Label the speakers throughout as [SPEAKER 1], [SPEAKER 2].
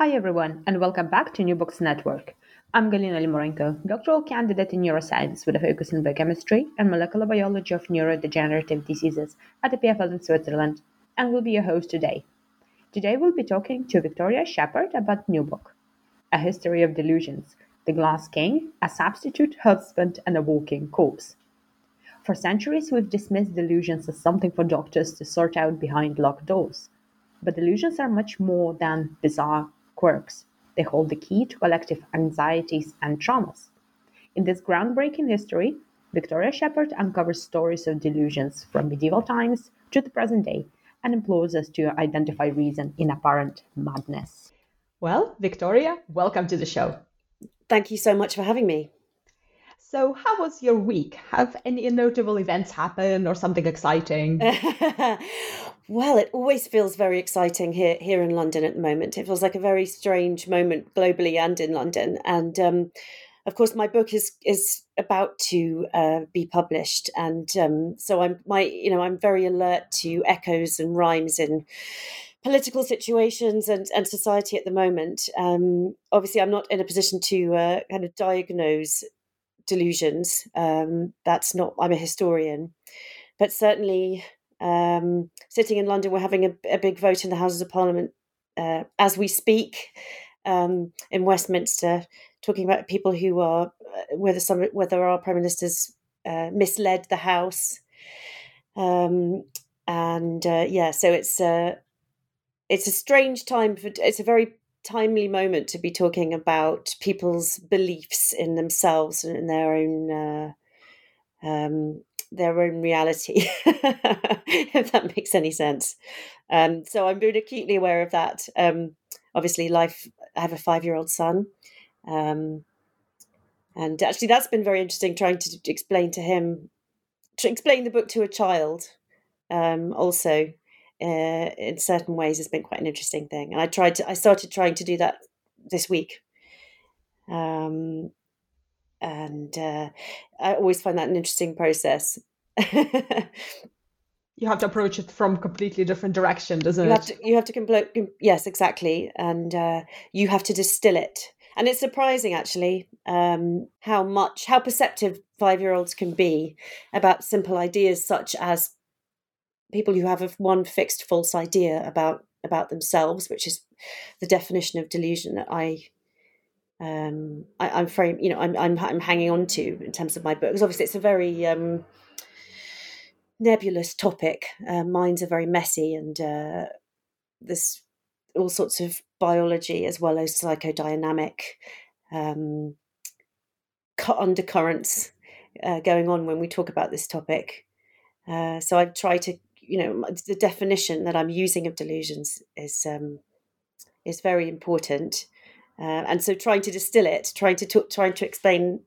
[SPEAKER 1] Hi everyone, and welcome back to New Books Network. I'm Galina Limorenko, doctoral candidate in neuroscience with a focus in biochemistry and molecular biology of neurodegenerative diseases at EPFL in Switzerland, and will be your host today. Today we'll be talking to Victoria Shepherd about new book, A History of Delusions, The Glass King, a Substitute Husband and a Walking Corpse. For centuries we've dismissed delusions as something for doctors to sort out behind locked doors. But delusions are much more than bizarre quirks. They hold the key to collective anxieties and traumas. In this groundbreaking history, Victoria Shepherd uncovers stories of delusions from medieval times to the present day and implores us to identify reason in apparent madness. Well, Victoria, welcome to the show.
[SPEAKER 2] Thank you so much for having me.
[SPEAKER 1] So, how was your week? Have any notable events happened or something exciting?
[SPEAKER 2] well, it always feels very exciting here here in London at the moment. It feels like a very strange moment globally and in London. And um, of course, my book is is about to uh, be published, and um, so I'm my you know I'm very alert to echoes and rhymes in political situations and, and society at the moment. Um, obviously, I'm not in a position to uh, kind of diagnose delusions. Um, that's not, I'm a historian. But certainly, um, sitting in London, we're having a, a, big vote in the Houses of Parliament uh, as we speak um, in Westminster, talking about people who are, uh, whether, some, whether our Prime Minister's uh, misled the House. Um, and uh, yeah, so it's, uh, it's a strange time for, it's a very timely moment to be talking about people's beliefs in themselves and in their own uh, um, their own reality, if that makes any sense. Um, so I'm being acutely aware of that. Um, obviously, life. I have a five year old son. Um, and actually, that's been very interesting trying to explain to him, to explain the book to a child um, also uh, in certain ways has been quite an interesting thing. And I tried to, I started trying to do that this week. Um, and uh, I always find that an interesting process.
[SPEAKER 1] you have to approach it from completely different direction, doesn't
[SPEAKER 2] you
[SPEAKER 1] it?
[SPEAKER 2] Have to, you have to compl- yes, exactly, and uh, you have to distill it. And it's surprising, actually, um, how much how perceptive five year olds can be about simple ideas such as people who have one fixed false idea about about themselves, which is the definition of delusion that I um I, am frame you know I'm, I'm I'm hanging on to in terms of my book because obviously it's a very um nebulous topic. Uh, minds are very messy and uh, there's all sorts of biology as well as psychodynamic um, undercurrents uh, going on when we talk about this topic. Uh, so I try to you know the definition that I'm using of delusions is um, is very important, uh, and so trying to distill it, trying to talk, trying to explain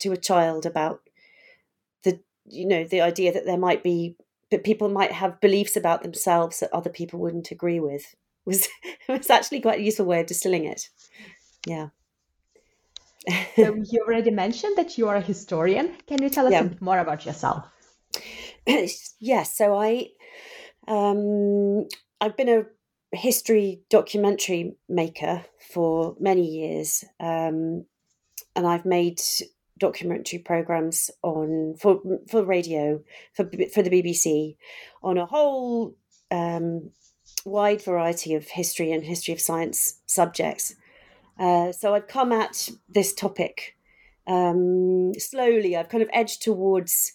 [SPEAKER 2] to a child about the you know the idea that there might be that people might have beliefs about themselves that other people wouldn't agree with was was actually quite a useful way of distilling it. Yeah.
[SPEAKER 1] so you already mentioned that you are a historian. Can you tell us yeah. a bit more about yourself?
[SPEAKER 2] yes, so I um, I've been a history documentary maker for many years, um, and I've made documentary programs on for for radio for for the BBC on a whole um, wide variety of history and history of science subjects. Uh, so I've come at this topic um, slowly. I've kind of edged towards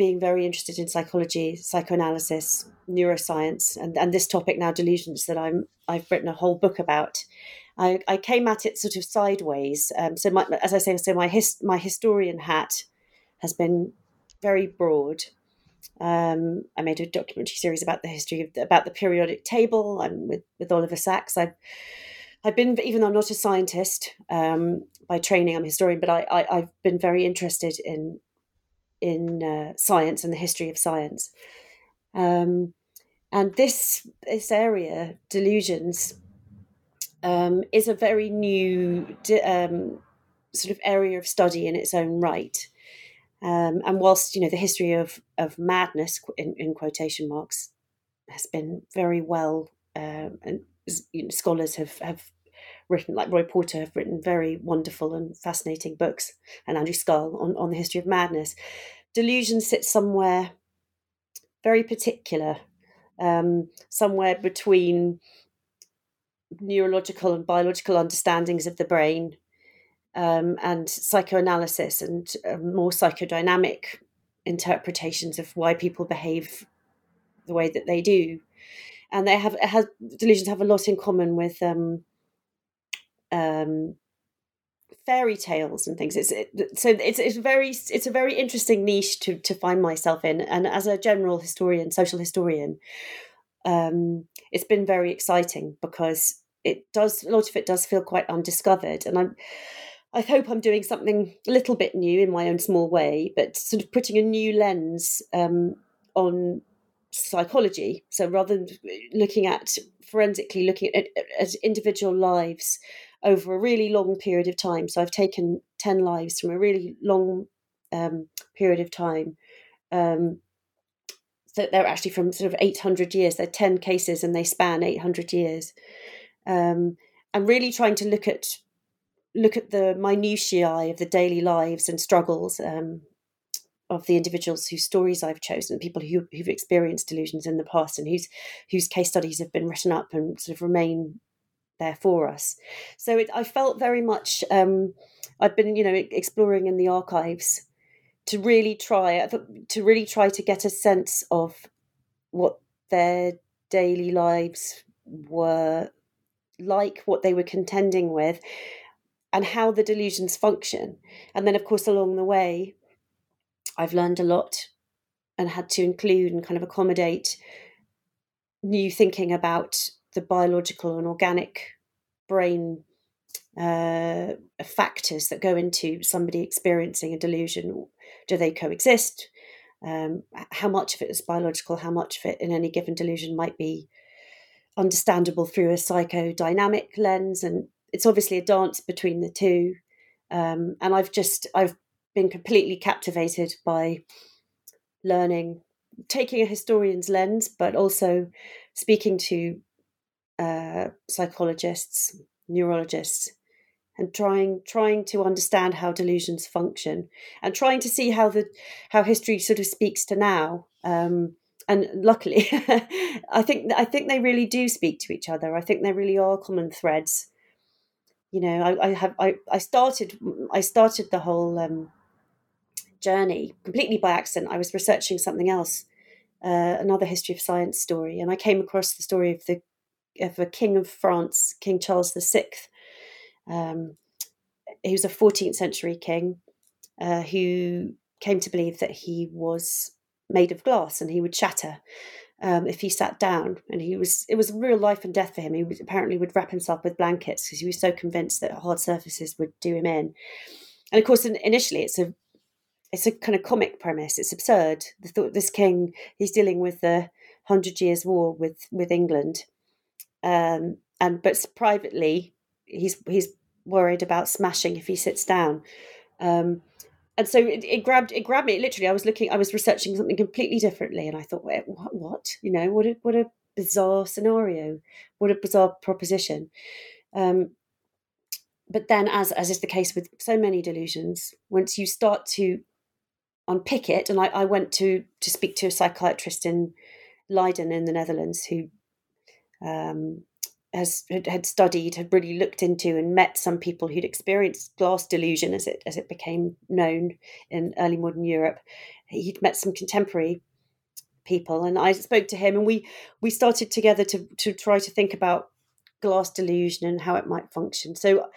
[SPEAKER 2] being very interested in psychology, psychoanalysis, neuroscience, and, and this topic now, delusions, that I'm I've written a whole book about. I, I came at it sort of sideways. Um, so, my, as I say, so my his, my historian hat has been very broad. Um, I made a documentary series about the history of the, about the periodic table. I'm with with Oliver Sacks. I've I've been even though I'm not a scientist um, by training, I'm a historian, but I, I have been very interested in in uh, science and the history of science. Um, and this this area, delusions, um, is a very new um, sort of area of study in its own right. Um, and whilst you know the history of of madness in, in quotation marks has been very well, um, and you know, scholars have have written, like Roy Porter, have written very wonderful and fascinating books, and Andrew Scull on on the history of madness. Delusion sits somewhere very particular, um, somewhere between neurological and biological understandings of the brain um, and psychoanalysis and uh, more psychodynamic interpretations of why people behave the way that they do. And they have, have delusions have a lot in common with um, um, fairy tales and things. It's it, so it's it's very it's a very interesting niche to to find myself in. And as a general historian, social historian, um, it's been very exciting because it does a lot of it does feel quite undiscovered, and I'm. I hope I'm doing something a little bit new in my own small way, but sort of putting a new lens um, on psychology. So rather than looking at forensically looking at, at individual lives over a really long period of time. So I've taken 10 lives from a really long um, period of time. Um, so they're actually from sort of 800 years. They're 10 cases and they span 800 years. Um, and really trying to look at look at the minutiae of the daily lives and struggles um, of the individuals whose stories I've chosen, people who, who've experienced delusions in the past and whose whose case studies have been written up and sort of remain there for us. So it, I felt very much um, I've been you know exploring in the archives to really try to really try to get a sense of what their daily lives were like, what they were contending with, and how the delusions function. And then, of course, along the way, I've learned a lot and had to include and kind of accommodate new thinking about the biological and organic brain uh, factors that go into somebody experiencing a delusion. Do they coexist? Um, how much of it is biological? How much of it in any given delusion might be understandable through a psychodynamic lens? And it's obviously a dance between the two. Um, and I've just I've been completely captivated by learning, taking a historian's lens, but also speaking to uh, psychologists, neurologists, and trying trying to understand how delusions function, and trying to see how the how history sort of speaks to now. Um, and luckily, I think I think they really do speak to each other. I think there really are common threads. You know, I, I have I, I started I started the whole um, journey completely by accident. I was researching something else, uh, another history of science story, and I came across the story of the of a king of France, King Charles VI. Um, he was a 14th century king uh, who came to believe that he was made of glass and he would shatter um, if he sat down. And he was it was real life and death for him. He would, apparently would wrap himself with blankets because he was so convinced that hard surfaces would do him in. And of course, initially, it's a it's a kind of comic premise. It's absurd. The thought this king he's dealing with the Hundred Years' War with with England, um, and but privately he's he's worried about smashing if he sits down. Um, and so it, it, grabbed it grabbed me. Literally, I was looking, I was researching something completely differently, and I thought, what? What? You know, what a what a bizarre scenario, what a bizarre proposition. Um, but then, as as is the case with so many delusions, once you start to unpick it, and I, I went to to speak to a psychiatrist in Leiden in the Netherlands who um, has had studied, had really looked into, and met some people who'd experienced glass delusion as it as it became known in early modern Europe. He'd met some contemporary people, and I spoke to him, and we we started together to to try to think about glass delusion and how it might function. So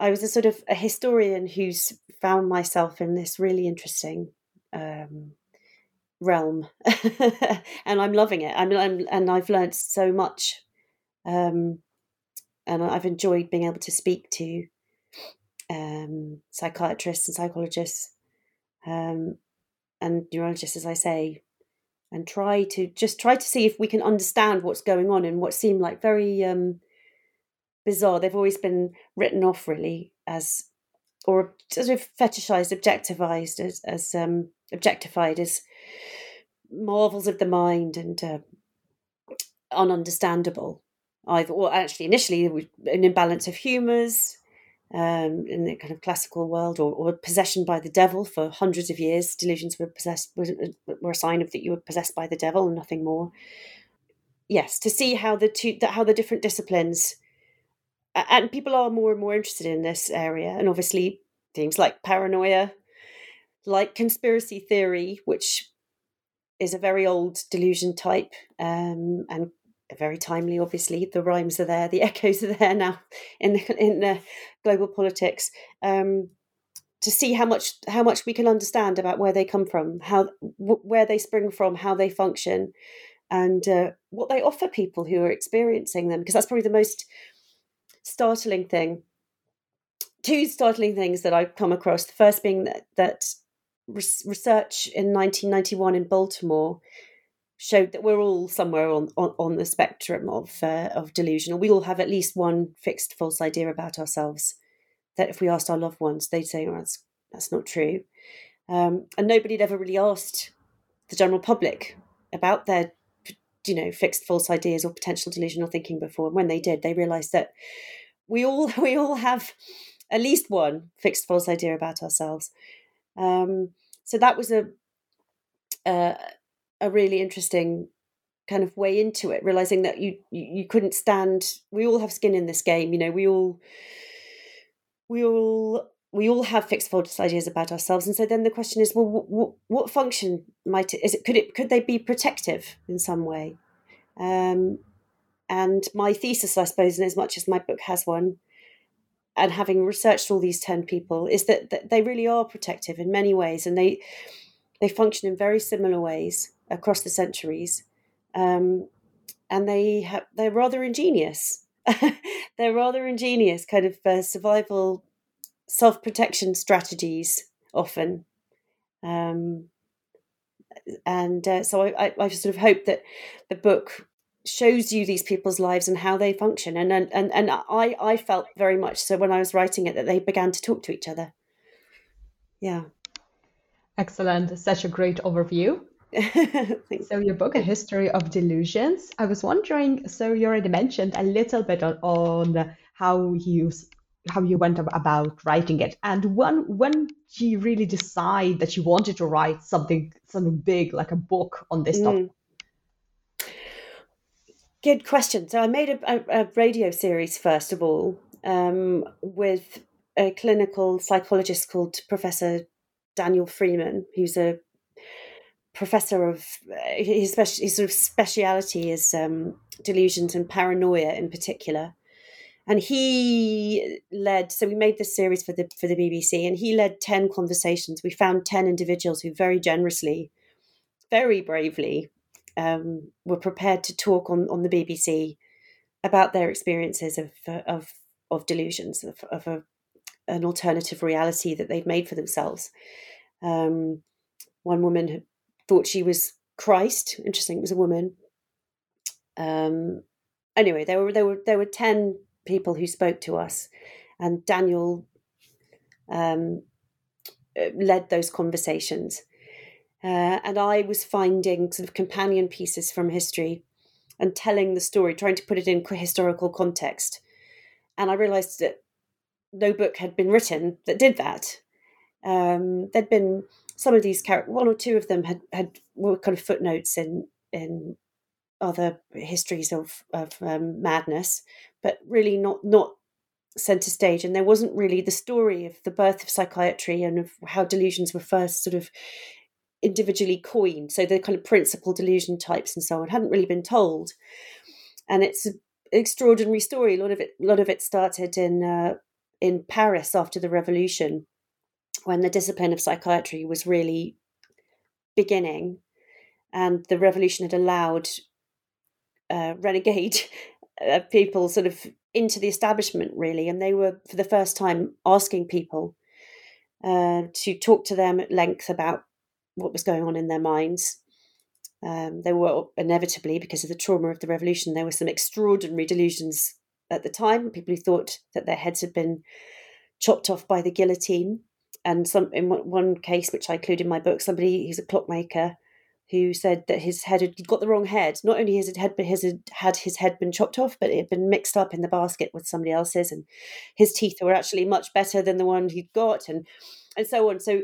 [SPEAKER 2] I was a sort of a historian who's found myself in this really interesting um, realm, and I'm loving it. I'm, I'm, and I've learned so much, um, and I've enjoyed being able to speak to um, psychiatrists and psychologists um, and neurologists, as I say, and try to just try to see if we can understand what's going on in what seem like very um, bizarre. They've always been written off really as or sort of fetishized, objectivized as, as um, objectified as marvels of the mind and uh, ununderstandable. Either, or actually, initially, an imbalance of humours um, in the kind of classical world, or, or, possession by the devil for hundreds of years. Delusions were possessed were, were a sign of that you were possessed by the devil and nothing more. Yes, to see how the two how the different disciplines and people are more and more interested in this area, and obviously things like paranoia, like conspiracy theory, which is a very old delusion type um, and very timely. Obviously, the rhymes are there, the echoes are there now in the, in the global politics. Um, to see how much how much we can understand about where they come from, how w- where they spring from, how they function, and uh, what they offer people who are experiencing them. Because that's probably the most startling thing. Two startling things that I've come across. The first being that that research in 1991 in Baltimore showed that we're all somewhere on, on, on the spectrum of uh, of delusional. We all have at least one fixed false idea about ourselves. That if we asked our loved ones, they'd say, oh, "That's that's not true," um, and nobody had ever really asked the general public about their you know fixed false ideas or potential delusional thinking before. And when they did, they realised that we all we all have at least one fixed false idea about ourselves. Um, so that was a, a a really interesting kind of way into it, realizing that you, you you couldn't stand. We all have skin in this game, you know. We all we all we all have fixed false ideas about ourselves, and so then the question is, well, what, what function might it is it could it could they be protective in some way? Um, and my thesis, I suppose, in as much as my book has one, and having researched all these 10 people is that, that they really are protective in many ways and they they function in very similar ways across the centuries. Um, and they have they're rather ingenious. They're rather ingenious kind of uh, survival self-protection strategies often. Um, and uh, so I, I, I, sort of hope that the book shows you these people's lives and how they function. And and and, and I, I felt very much so when I was writing it that they began to talk to each other. Yeah.
[SPEAKER 1] Excellent. Such a great overview. So your book a history of delusions. I was wondering so you already mentioned a little bit on, on how you how you went about writing it. And when when did you really decide that you wanted to write something something big like a book on this topic? mm.
[SPEAKER 2] Good question. So I made a, a, a radio series first of all um, with a clinical psychologist called Professor Daniel Freeman, who's a professor of his, speci- his sort of speciality is um, delusions and paranoia in particular. And he led. So we made this series for the for the BBC, and he led ten conversations. We found ten individuals who very generously, very bravely um, were prepared to talk on, on the BBC about their experiences of of, of delusions of, of a, an alternative reality that they'd made for themselves. Um, one woman thought she was Christ. Interesting, it was a woman. Um, anyway, there were there were there were ten people who spoke to us, and Daniel um, led those conversations. Uh, and I was finding sort of companion pieces from history and telling the story, trying to put it in historical context. And I realized that no book had been written that did that. Um, there'd been some of these characters, one or two of them had, had were kind of footnotes in in other histories of of um, madness, but really not not center stage. And there wasn't really the story of the birth of psychiatry and of how delusions were first sort of individually coined. So the kind of principal delusion types and so on hadn't really been told. And it's an extraordinary story. A lot of it, a lot of it started in uh, in Paris after the revolution, when the discipline of psychiatry was really beginning, and the revolution had allowed uh, renegade uh, people sort of into the establishment, really, and they were for the first time asking people uh, to talk to them at length about what was going on in their minds. Um, there were inevitably, because of the trauma of the revolution, there were some extraordinary delusions at the time. People who thought that their heads had been chopped off by the guillotine, and some in one case, which I include in my book, somebody who's a clockmaker who said that his head had got the wrong head. Not only his head, but his had his head been chopped off, but it had been mixed up in the basket with somebody else's, and his teeth were actually much better than the one he'd got, and and so on. So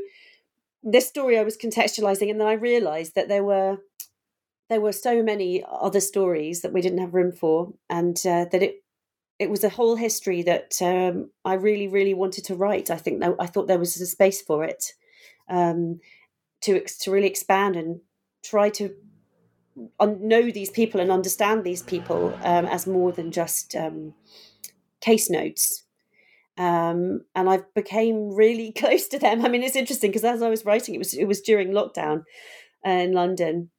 [SPEAKER 2] this story I was contextualizing, and then I realised that there were there were so many other stories that we didn't have room for, and uh, that it it was a whole history that um, I really really wanted to write. I think I thought there was a space for it um, to to really expand and try to know these people and understand these people um, as more than just um, case notes um, and I became really close to them. I mean, it's interesting because as I was writing, it was it was during lockdown uh, in London,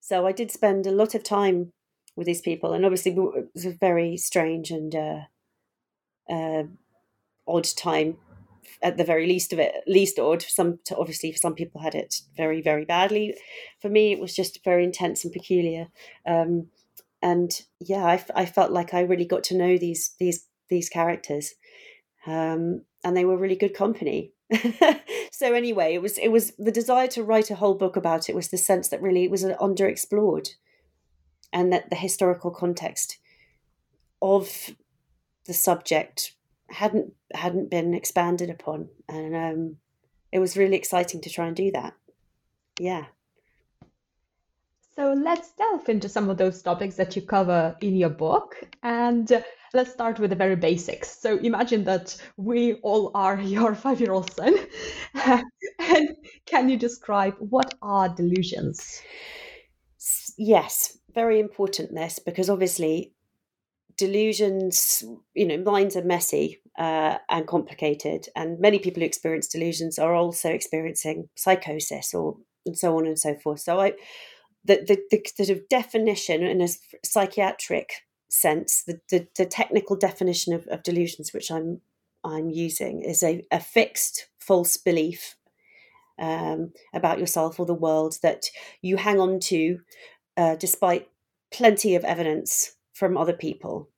[SPEAKER 2] so I did spend a lot of time with these people, and obviously it was a very strange and uh, uh, odd time at the very least of it least odd. Some obviously some people had it very very badly. For me it was just very intense and peculiar. Um, and yeah I, I felt like i really got to know these these these characters um, and they were really good company. so anyway, it was it was the desire to write a whole book about it was the sense that really it was underexplored, and that the historical context of the subject hadn't hadn't been expanded upon, and um, it was really exciting to try and do that. Yeah.
[SPEAKER 1] So let's delve into some of those topics that you cover in your book. And let's start with the very basics. So imagine that we all are your five year old son. and can you describe what are delusions?
[SPEAKER 2] Yes, very important this because obviously delusions, you know, minds are messy uh, and complicated, and many people who experience delusions are also experiencing psychosis or and so on and so forth. So I the, the, the sort of definition in a psychiatric sense, the, the, the technical definition of, of, delusions which I'm I'm using is a, a fixed false belief um, about yourself or the world that you hang on to uh, despite plenty of evidence from other people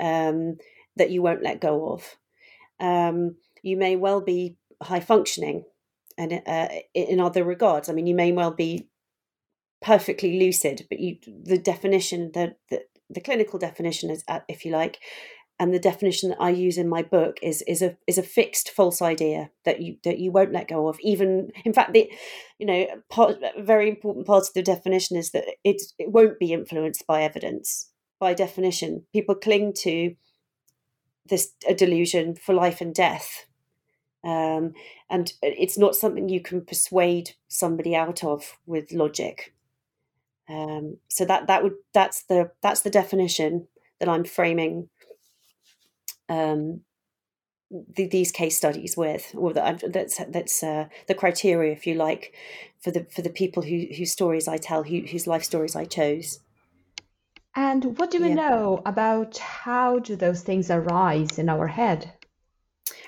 [SPEAKER 2] um, that you won't let go of. Um, you may well be high functioning and uh, in other regards. I mean, you may well be perfectly lucid, but you the definition that the, the clinical definition is, uh, if you like, and the definition that I use in my book is is a is a fixed false idea that you that you won't let go of. Even in fact, the you know part a very important part of the definition is that it it won't be influenced by evidence. By definition, people cling to this a delusion for life and death, um, and it's not something you can persuade somebody out of with logic. Um, so that that would that's the that's the definition that I'm framing um, the, these case studies with, or that that's that's uh, the criteria, if you like, for the for the people who whose stories I tell, who, whose life stories I chose.
[SPEAKER 1] And what do we yeah. know about how do those things arise in our head?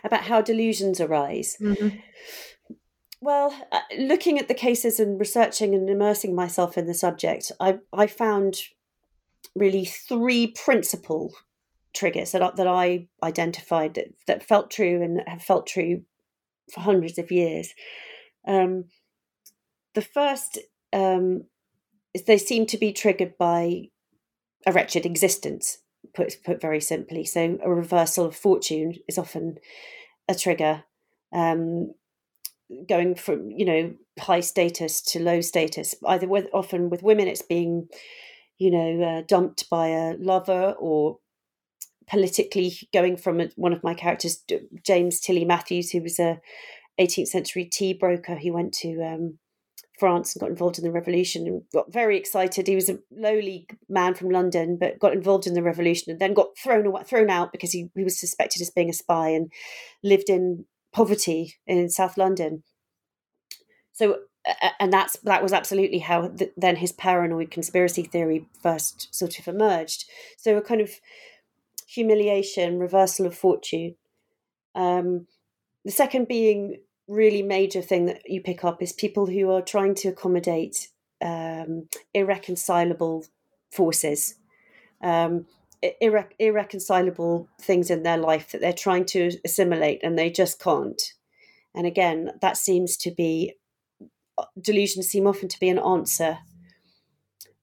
[SPEAKER 2] About how delusions arise. Mm-hmm. Well, uh, looking at the cases and researching and immersing myself in the subject, I, I found really three principal triggers that, that I identified that, that felt true and have felt true for hundreds of years. Um, the first um, is they seem to be triggered by a wretched existence, put, put very simply. So, a reversal of fortune is often a trigger. Um, going from you know high status to low status either with often with women it's being you know, uh, dumped by a lover or politically going from a, one of my characters, James Tilly Matthews, who was a 18th century tea broker. He went to um, France and got involved in the revolution and got very excited. He was a lowly man from London, but got involved in the revolution and then got thrown thrown out because he, he was suspected as being a spy and lived in poverty in South London. So, and that's that was absolutely how the, then his paranoid conspiracy theory first sort of emerged. So a kind of humiliation, reversal of fortune. Um, the second being really major thing that you pick up is people who are trying to accommodate um, irreconcilable forces, um, irre- irreconcilable things in their life that they're trying to assimilate and they just can't. And again, that seems to be uh, delusions seem often to be an answer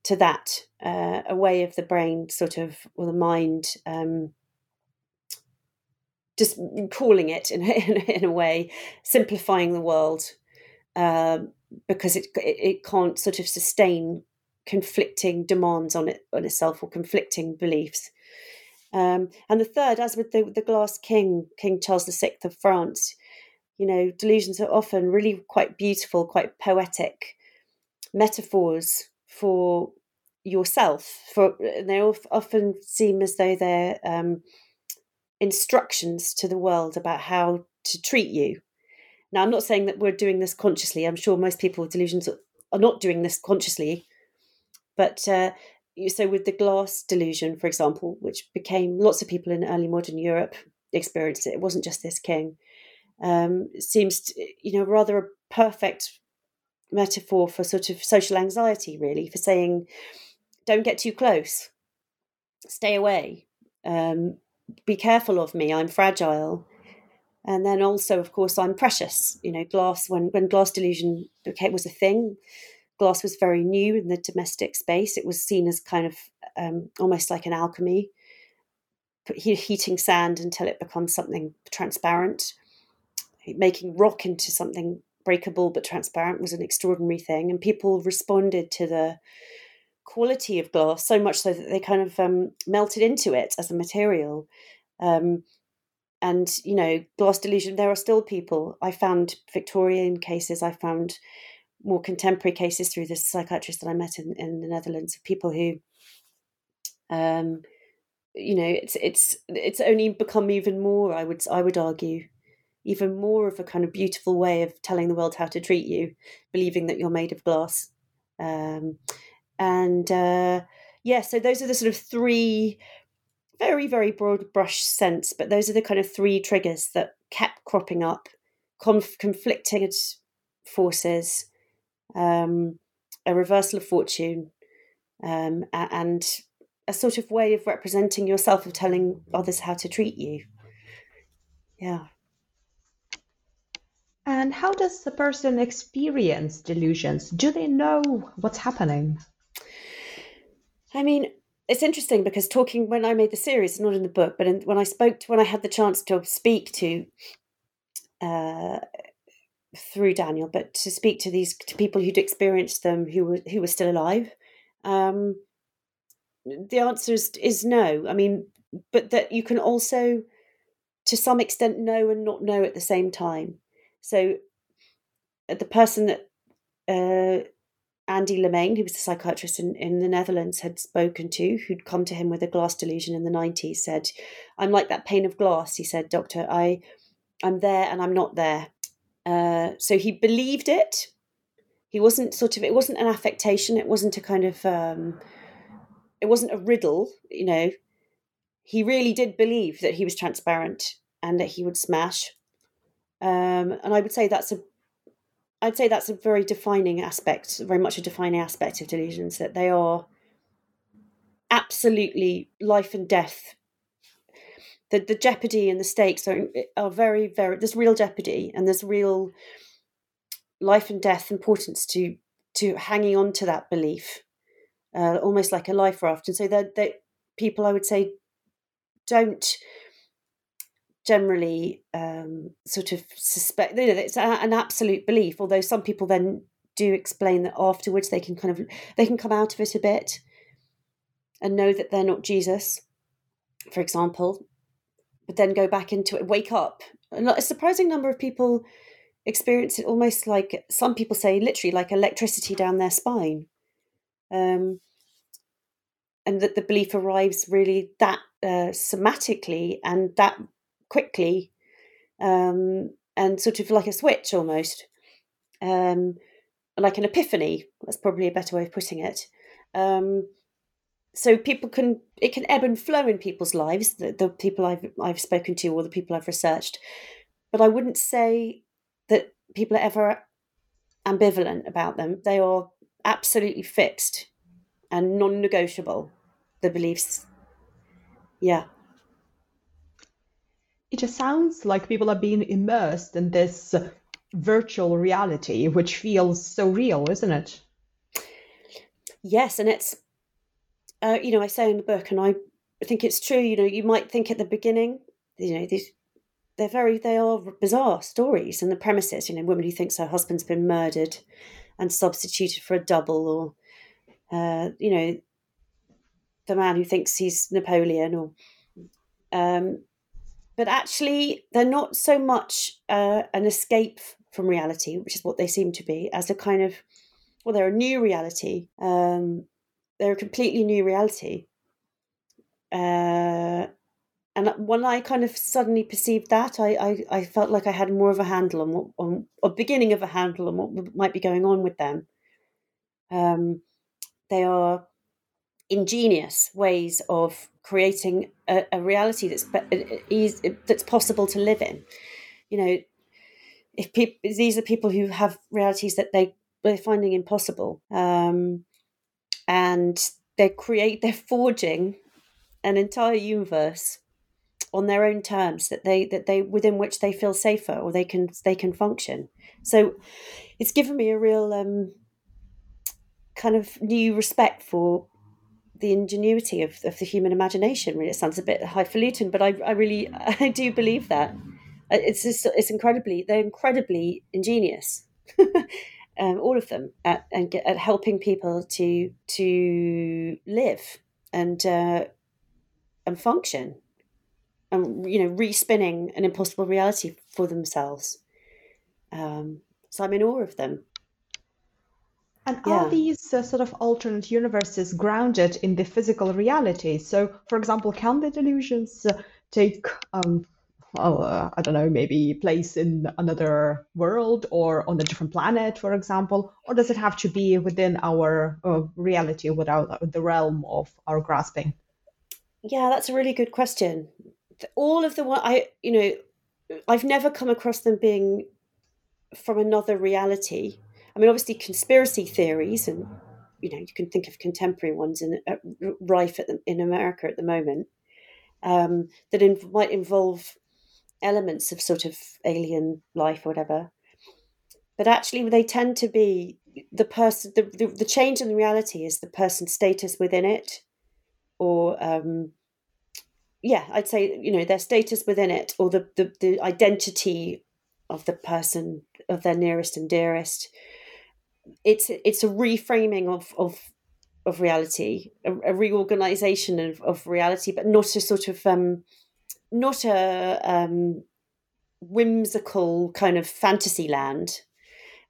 [SPEAKER 2] to that, uh, a way of the brain, sort of, or the mind. Um, just calling it in, in, in a way, simplifying the world uh, because it, it, it can't sort of sustain conflicting demands on it on itself or conflicting beliefs. Um, and the third, as with the, the glass king, King Charles VI of France, you know, delusions are often really quite beautiful, quite poetic metaphors for yourself. For they often seem as though they're um, instructions to the world about how to treat you. Now, I'm not saying that we're doing this consciously. I'm sure most people with delusions are not doing this consciously. But uh, so, with the glass delusion, for example, which became lots of people in early modern Europe experienced it, it wasn't just this king. Um, seems, to, you know, rather a perfect metaphor for sort of social anxiety, really, for saying, don't get too close, stay away. Um, be careful of me, I'm fragile. And then also, of course, I'm precious. You know, glass, when, when glass delusion was a thing, glass was very new in the domestic space. It was seen as kind of um, almost like an alchemy, heating sand until it becomes something transparent. Making rock into something breakable but transparent was an extraordinary thing. And people responded to the quality of glass so much so that they kind of um, melted into it as a material. Um, and you know, glass delusion. There are still people. I found Victorian cases. I found more contemporary cases through this psychiatrist that I met in, in the Netherlands. Of people who, um, you know, it's it's it's only become even more. I would I would argue, even more of a kind of beautiful way of telling the world how to treat you, believing that you're made of glass. Um, and uh, yeah, so those are the sort of three very, very broad brush sense, but those are the kind of three triggers that kept cropping up conf- conflicting forces, um, a reversal of fortune, um, and a sort of way of representing yourself, of telling others how to treat you. Yeah.
[SPEAKER 1] And how does the person experience delusions? Do they know what's happening?
[SPEAKER 2] I mean, it's interesting because talking when I made the series, not in the book, but in, when I spoke to, when I had the chance to speak to uh, through Daniel, but to speak to these to people who'd experienced them who were who were still alive, um, the answer is, is no. I mean, but that you can also, to some extent, know and not know at the same time. So, uh, the person that uh, Andy Lameijn, who was a psychiatrist in, in the Netherlands, had spoken to, who'd come to him with a glass delusion in the 90s, said, I'm like that pane of glass. He said, Doctor, I, I'm there and I'm not there. Uh, so he believed it. He wasn't sort of, it wasn't an affectation. It wasn't a kind of, um, it wasn't a riddle, you know. He really did believe that he was transparent and that he would smash. Um, and I would say that's a I'd say that's a very defining aspect, very much a defining aspect of delusions, that they are absolutely life and death. The, the jeopardy and the stakes are, are very, very, there's real jeopardy and there's real life and death importance to to hanging on to that belief, uh, almost like a life raft. And so that that people, I would say, don't generally um, sort of suspect you know, it's a, an absolute belief although some people then do explain that afterwards they can kind of they can come out of it a bit and know that they're not Jesus, for example, but then go back into it, wake up. A surprising number of people experience it almost like some people say, literally like electricity down their spine. Um, and that the belief arrives really that uh, somatically and that quickly, um, and sort of like a switch almost, um, like an epiphany. That's probably a better way of putting it. Um, so people can it can ebb and flow in people's lives the, the people I've I've spoken to or the people I've researched. But I wouldn't say that people are ever ambivalent about them. They are absolutely fixed and non-negotiable the beliefs. Yeah.
[SPEAKER 3] It just sounds like people are being immersed in this virtual reality which feels so real isn't it?
[SPEAKER 2] Yes and it's uh, you know, I say in the book, and I think it's true. You know, you might think at the beginning, you know, these they're very they are bizarre stories and the premises. You know, woman who thinks her husband's been murdered and substituted for a double, or uh, you know, the man who thinks he's Napoleon, or um, but actually they're not so much uh, an escape from reality, which is what they seem to be, as a kind of well, they're a new reality. Um, they're a completely new reality. Uh, and when I kind of suddenly perceived that, I, I, I felt like I had more of a handle on what, on a beginning of a handle on what might be going on with them. Um, they are ingenious ways of creating a, a reality that's is, that's possible to live in. You know, if people these are people who have realities that they they're finding impossible. Um, and they create they're forging an entire universe on their own terms that they that they within which they feel safer or they can they can function. So it's given me a real um, kind of new respect for the ingenuity of, of the human imagination. Really it sounds a bit highfalutin but i, I really i do believe that. It's just, it's incredibly they're incredibly ingenious um, all of them, at, and get, at helping people to to live and uh, and function, and you know, respinning an impossible reality for themselves. Um, so I'm in awe of them.
[SPEAKER 3] And yeah. are these uh, sort of alternate universes grounded in the physical reality? So, for example, can the delusions uh, take um, uh, I don't know, maybe place in another world or on a different planet, for example? Or does it have to be within our uh, reality, without the realm of our grasping?
[SPEAKER 2] Yeah, that's a really good question. All of the one I, you know, I've never come across them being from another reality. I mean, obviously, conspiracy theories, and you know, you can think of contemporary ones in uh, rife the, in America at the moment um, that in, might involve elements of sort of alien life or whatever. But actually they tend to be the person the, the, the change in the reality is the person's status within it or um yeah i'd say you know their status within it or the the, the identity of the person of their nearest and dearest. It's it's a reframing of of of reality a, a reorganization of, of reality but not a sort of um not a um, whimsical kind of fantasy land.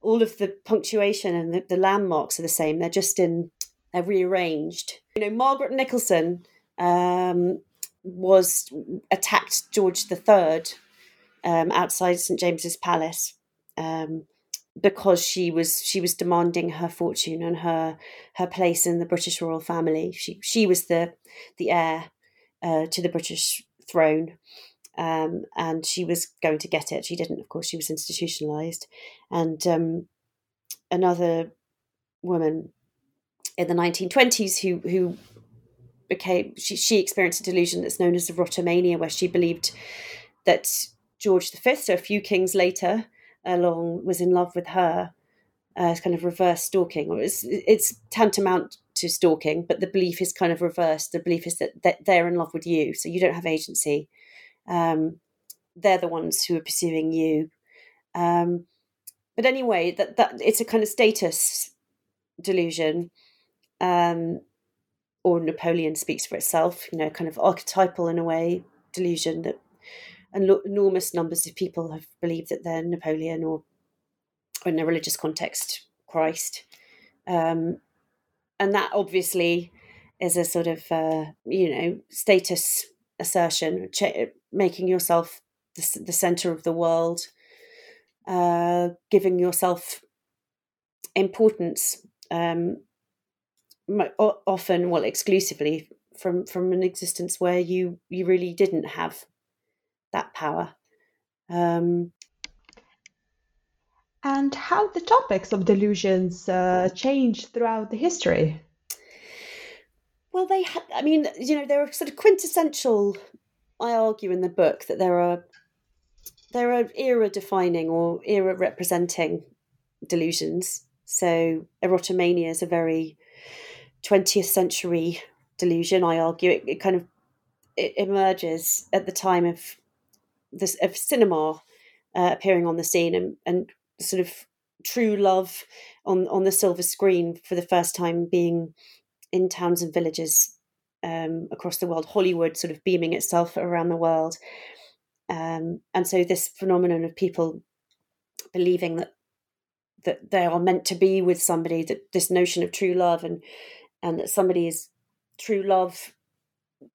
[SPEAKER 2] All of the punctuation and the, the landmarks are the same. They're just in they're rearranged. You know, Margaret Nicholson um, was attacked George III um, outside St James's Palace um, because she was she was demanding her fortune and her her place in the British royal family. She she was the the heir uh, to the British throne. Um, and she was going to get it. She didn't, of course, she was institutionalized. And um, another woman in the 1920s who, who became, she, she experienced a delusion that's known as erotomania, where she believed that George V, so a few kings later, along was in love with her. Uh, kind of reverse stalking, or it's, it's tantamount to stalking, but the belief is kind of reversed. The belief is that, that they're in love with you, so you don't have agency. Um, they're the ones who are pursuing you. Um, but anyway, that that it's a kind of status delusion, um, or Napoleon speaks for itself, you know, kind of archetypal in a way, delusion that enormous numbers of people have believed that they're Napoleon or, or in a religious context, Christ. Um, and that obviously is a sort of, uh, you know, status assertion, ch- making yourself the, the center of the world, uh, giving yourself importance um, often well exclusively from from an existence where you you really didn't have that power. Um,
[SPEAKER 3] and how the topics of delusions uh, change throughout the history
[SPEAKER 2] well they had i mean you know there are sort of quintessential i argue in the book that there are there are era defining or era representing delusions so erotomania is a very 20th century delusion. I argue it, it kind of it emerges at the time of this of cinema uh, appearing on the scene and and sort of true love on on the silver screen for the first time being in towns and villages um, across the world. Hollywood sort of beaming itself around the world, um, and so this phenomenon of people believing that that they are meant to be with somebody that this notion of true love and and that somebody is true love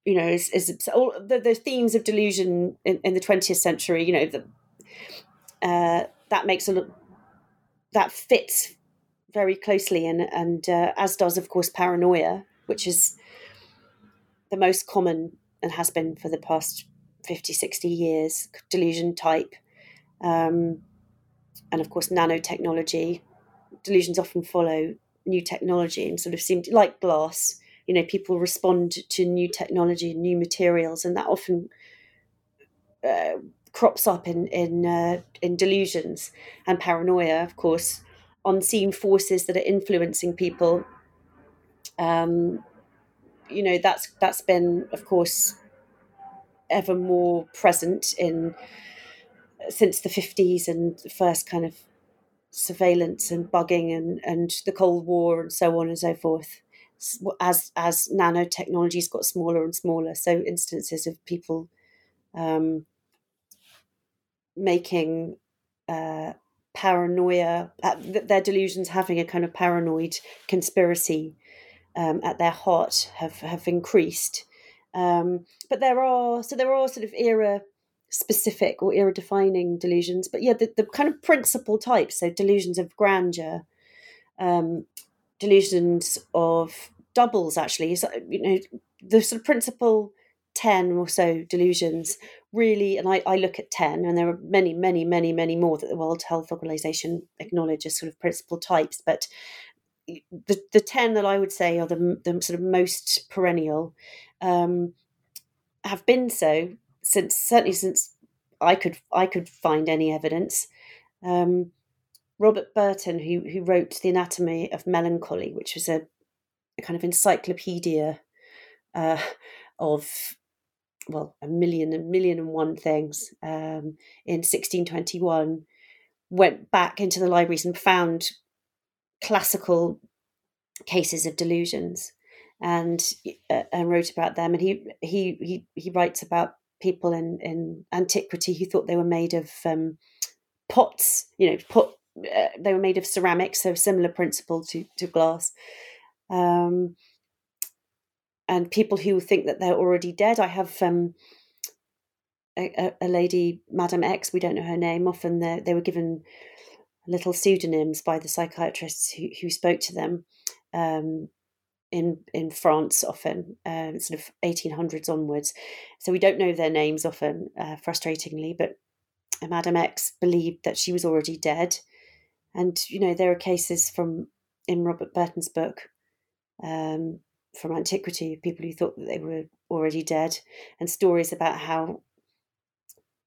[SPEAKER 2] you know is, is all the, the themes of delusion in, in the 20th century you know the, uh, that makes a that fits very closely and and uh, as does of course paranoia which is the most common and has been for the past 50 60 years delusion type um, and of course nanotechnology. Delusions often follow new technology and sort of seemed like glass you know people respond to new technology new materials and that often uh, crops up in in uh, in delusions and paranoia of course unseen forces that are influencing people um, you know that's that's been of course ever more present in since the 50s and the first kind of surveillance and bugging and, and the Cold War and so on and so forth. As as nanotechnologies got smaller and smaller, so instances of people um, making uh, paranoia, uh, their delusions having a kind of paranoid conspiracy um, at their heart have have increased. Um, but there are so there are sort of era specific or era defining delusions. But yeah, the, the kind of principal types, so delusions of grandeur, um, delusions of doubles, actually, so, you know, the sort of principal 10 or so delusions really, and I, I look at 10, and there are many, many, many, many more that the World Health Organization acknowledges as sort of principal types, but the, the 10 that I would say are the, the sort of most perennial um, have been so since certainly since I could I could find any evidence. Um, Robert Burton, who who wrote the Anatomy of Melancholy, which was a, a kind of encyclopedia uh, of well a million, a million and one things um, in 1621, went back into the libraries and found classical cases of delusions and uh, and wrote about them and he he he he writes about people in, in antiquity who thought they were made of um, pots, you know, pot, uh, they were made of ceramics, so similar principle to, to glass. Um, and people who think that they're already dead. I have um, a, a, lady, Madame X, we don't know her name, often they were given little pseudonyms by the psychiatrists who, who spoke to them. Um, in in France often, um, sort of 1800s onwards. So we don't know their names often, uh, frustratingly. But Madame X believed that she was already dead, and you know there are cases from in Robert Burton's book um, from antiquity of people who thought that they were already dead, and stories about how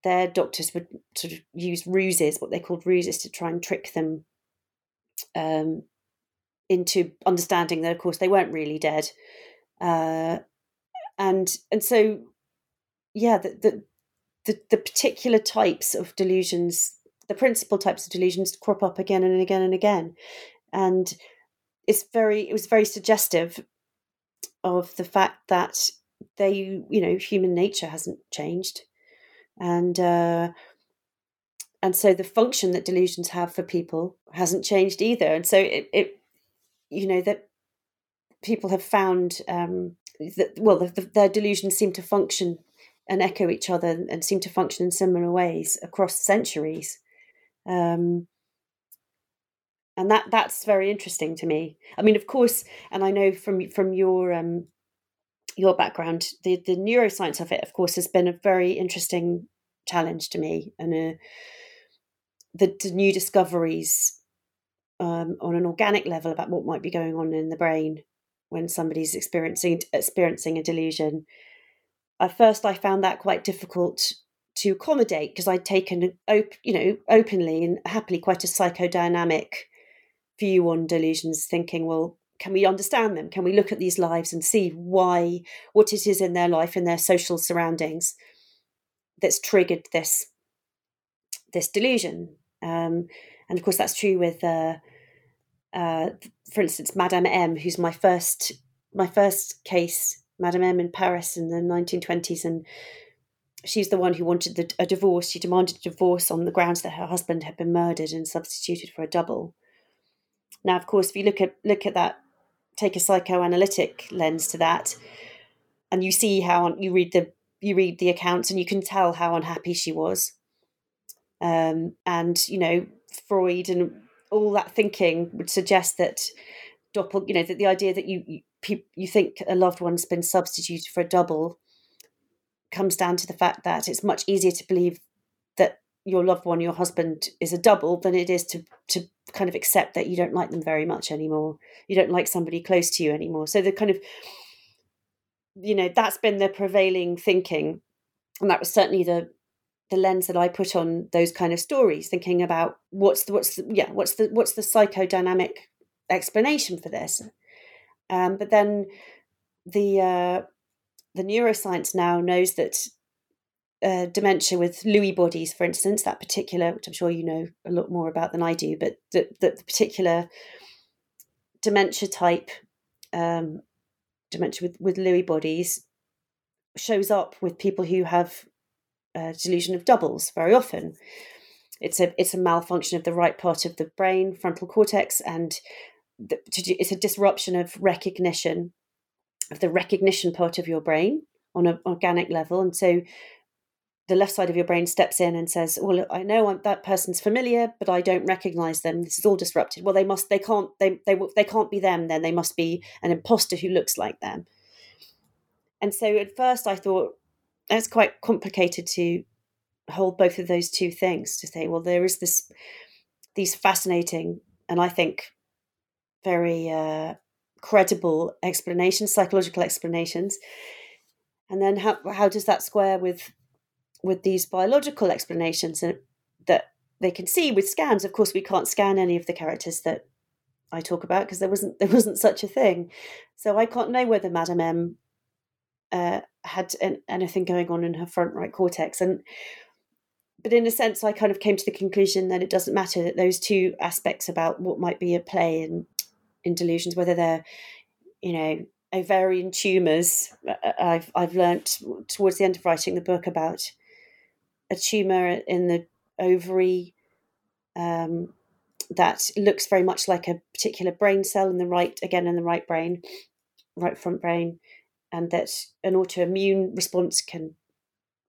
[SPEAKER 2] their doctors would sort of use ruses, what they called ruses, to try and trick them um, into understanding that, of course, they weren't really dead, uh, and and so yeah, the, the the the particular types of delusions, the principal types of delusions, crop up again and again and again, and it's very it was very suggestive of the fact that they, you know, human nature hasn't changed, and uh, and so the function that delusions have for people hasn't changed either. And so it, it you know, that people have found um, that well, the, the, their delusions seem to function and echo each other and, seem to function in similar ways across centuries. Um, and that that's very interesting to me. I mean, of course, and I know from from your um, your background, the the neuroscience of it, of course, has been a very interesting challenge to me, and uh, the, the, new discoveries um, on an organic level about what might be going on in the brain when somebody's experiencing experiencing a delusion. At first, I found that quite difficult to accommodate because I'd taken, you know, openly and happily quite a psychodynamic view on delusions, thinking, well, can we understand them? Can we look at these lives and see why, what it is in their life, in their social surroundings, that's triggered this this delusion? Um, and of course, that's true with, uh, uh, for instance, Madame M, who's my first my first case, Madame M in Paris in the 1920s, and she's the one who wanted the, a divorce. She demanded a divorce on the grounds that her husband had been murdered and substituted for a double. Now, of course, if you look at look at that, take a psychoanalytic lens to that, and you see how you read the you read the accounts and you can tell how unhappy she was. Um, and you know, Freud and all that thinking would suggest that doppel, you know, that the idea that you you, you think a loved one's been substituted for a double comes down to the fact that it's much easier to believe your loved one, your husband, is a double than it is to to kind of accept that you don't like them very much anymore. You don't like somebody close to you anymore. So the kind of you know that's been the prevailing thinking, and that was certainly the the lens that I put on those kind of stories, thinking about what's the what's the, yeah what's the what's the psychodynamic explanation for this. Um, but then the uh, the neuroscience now knows that uh, dementia with Lewy bodies, for instance, that particular, which I'm sure you know a lot more about than I do, but the, the, particular dementia type, um, dementia with, with Lewy bodies, shows up with people who have a delusion of doubles very often. It's a it's a malfunction of the right part of the brain, frontal cortex, and the, it's a disruption of recognition of the recognition part of your brain on an organic level, and so the left side of your brain steps in and says, "Well, I know I'm, that person's familiar, but I don't recognize them. This is all disrupted. Well, they must, they can't, they they they can't be them. Then they must be an imposter who looks like them." And so, at first, I thought it's quite complicated to hold both of those two things. To say, well, there is this these fascinating and I think very uh, credible explanations, psychological explanations, and then how how does that square with with these biological explanations that they can see with scans. Of course, we can't scan any of the characters that I talk about because there wasn't there wasn't such a thing. So I can't know whether Madame M uh, had an, anything going on in her front right cortex, and but in a sense, I kind of came to the conclusion that it doesn't matter that those two aspects about what might be at play in in delusions, whether they're you know ovarian tumors. Uh, uh, I've I've learnt towards the end of writing the book about a tumor in the ovary um, that looks very much like a particular brain cell in the right, again in the right brain, right front brain, and that an autoimmune response can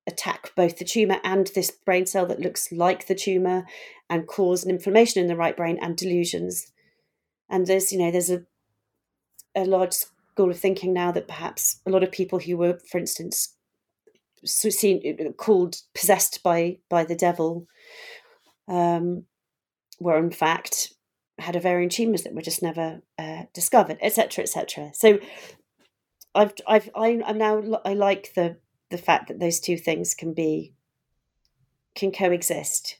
[SPEAKER 2] attack both the tumor and this brain cell that looks like the tumor and cause an inflammation in the right brain and delusions. And there's, you know, there's a a large school of thinking now that perhaps a lot of people who were, for instance, seen uh, called possessed by by the devil um, were in fact had ovarian tumors that were just never uh, discovered, etc., etc. So I've I've I, I'm now I like the the fact that those two things can be can coexist.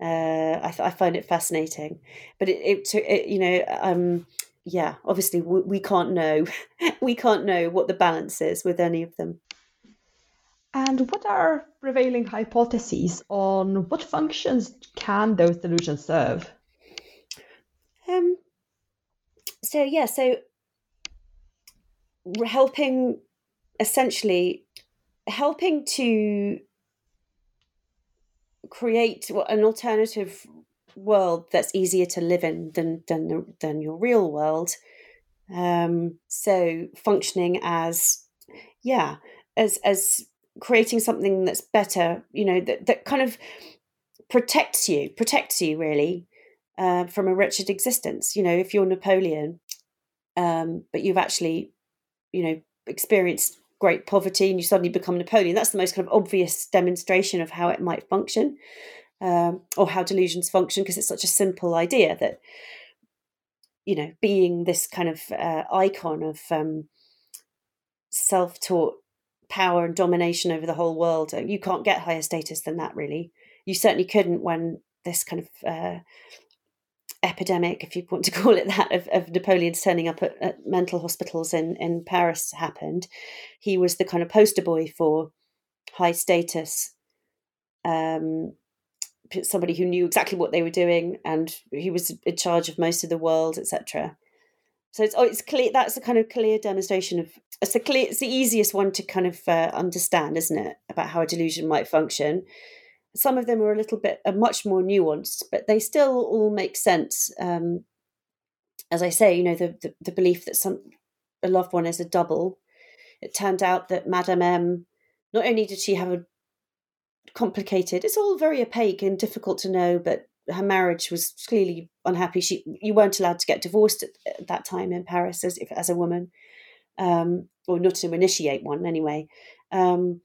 [SPEAKER 2] Uh, I, I find it fascinating, but it, it, it you know um, yeah obviously we, we can't know we can't know what the balance is with any of them.
[SPEAKER 3] And what are prevailing hypotheses on what functions can those delusions serve?
[SPEAKER 2] Um, so yeah, so helping essentially helping to create an alternative world that's easier to live in than than than your real world. Um, so functioning as yeah, as as creating something that's better, you know, that that kind of protects you, protects you really uh, from a wretched existence. You know, if you're Napoleon, um, but you've actually, you know, experienced great poverty and you suddenly become Napoleon, that's the most kind of obvious demonstration of how it might function um, or how delusions function because it's such a simple idea that, you know, being this kind of uh, icon of um, self taught power and domination over the whole world, uh, you can't get higher status than that, really. You certainly couldn't when this kind of uh, epidemic, if you want to call it that, of, of Napoleon's turning up at, at, mental hospitals in, in Paris happened, he was the kind of poster boy for high status, um, somebody who knew exactly what they were doing, and he was in charge of most of the world, etc. So it's oh, it's clear. That's a kind of clear demonstration of it's the clear. It's the easiest one to kind of uh, understand, isn't it, about how a delusion might function some of them are a little bit are much more nuanced, but they still all make sense. Um, as I say, you know, the, the, the belief that some a loved one is a double. It turned out that Madame M, not only did she have a complicated, it's all very opaque and difficult to know, but her marriage was clearly unhappy. She you weren't allowed to get divorced at, at that time in Paris as if as a woman, um, or not to initiate one anyway. Um,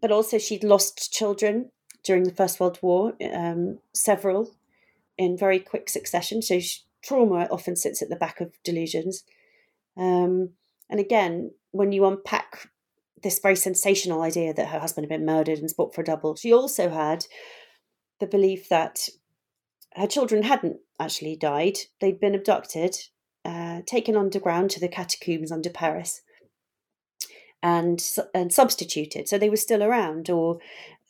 [SPEAKER 2] but also she'd lost children during the First World War, um, several in very quick succession. So trauma often sits at the back of delusions. Um, and again, when you unpack this very sensational idea that her husband had been murdered and spot for a double, she also had the belief that her children hadn't actually died. They'd been abducted, uh, taken underground to the catacombs under Paris, and and substituted. So they were still around, or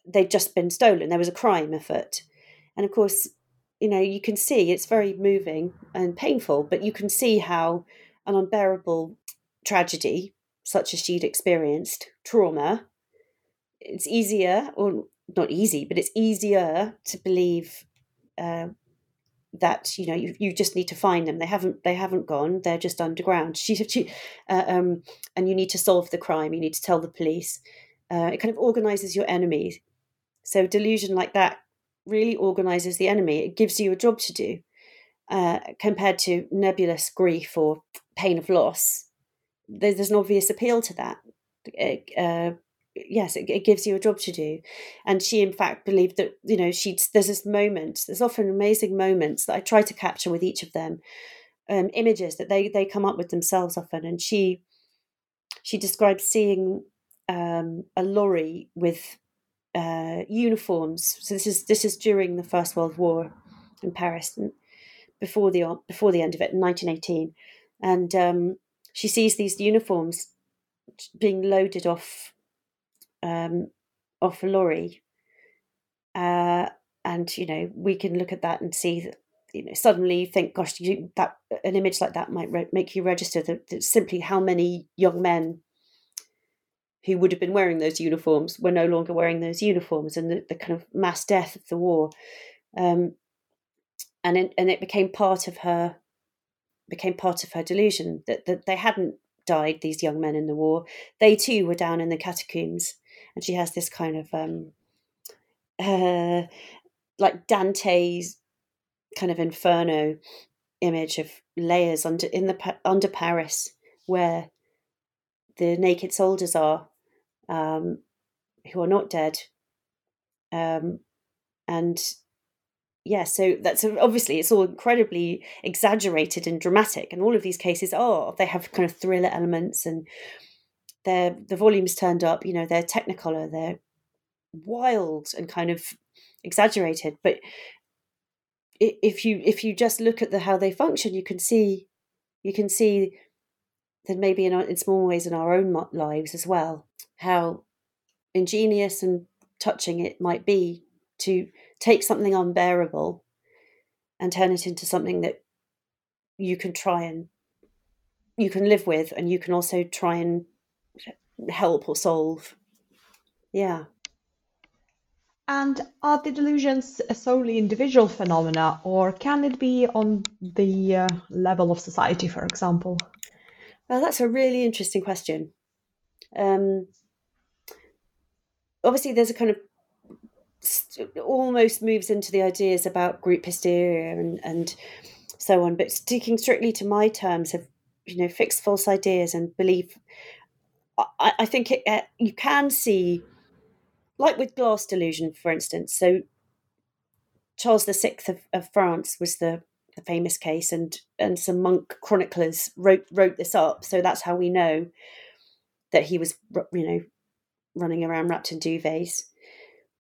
[SPEAKER 2] they'd just been stolen. There was a crime afoot. And of course, you know, you can see it's very moving and painful, but you can see how an unbearable tragedy, such as she'd experienced, trauma, it's easier, or not easy, but it's easier to believe uh, that you know you, you just need to find them. They haven't they haven't gone. They're just underground. She, she uh, um, and you need to solve the crime. You need to tell the police. Uh, it kind of organizes your enemies so delusion like that really organizes the enemy. It gives you a job to do uh, compared to nebulous grief or pain of loss. There's, there's an obvious appeal to that. Yes, it, it, gives you a job to do. And she, in fact, believed that you know she. There's this moment. There's often amazing moments that I try to capture with each of them. Um, images that they they come up with themselves often, and she she describes seeing um, a lorry with uh, uniforms. So this is this is during the First World War in Paris, before the before the end of it in 1918, and um, she sees these uniforms being loaded off um, off a lorry, uh, and you know we can look at that and see that you know suddenly you think, gosh, you, that an image like that might re- make you register that, that simply how many young men who would have been wearing those uniforms were no longer wearing those uniforms and the, the kind of mass death of the war. Um, and it, and it became part of her became part of her delusion that, that they hadn't died these young men in the war. They too were down in the catacombs and she has this kind of um, uh, like dante's kind of inferno image of layers under in the under paris where the naked soldiers are um, who are not dead. Um, and yeah, so that's obviously it's all incredibly exaggerated and dramatic, and all of these cases are they have kind of thriller elements, and they're the volumes turned up. You know, they're technicolor, they're wild and kind of exaggerated, but if you if you just look at the how they function, you can see you can see that maybe in, in small ways in our own lives as well how ingenious and touching it might be to take something unbearable and turn it into something that you can try and you can live with and you can also try and help or solve. Yeah.
[SPEAKER 3] And are the delusions solely individual phenomena, or can it be on the uh, level of society, for example?
[SPEAKER 2] Well, that's a really interesting question. Um, obviously, there's a kind of almost moves into the ideas about group hysteria and, and so on. But sticking strictly to my terms of you know fixed false ideas and belief, I, I think it, uh, you can see like with glass delusion, for instance. So Charles VI of, of France was the, the famous case, and and some monk chroniclers wrote wrote this up. So that's how we know that he was, you know, running around wrapped in duvets.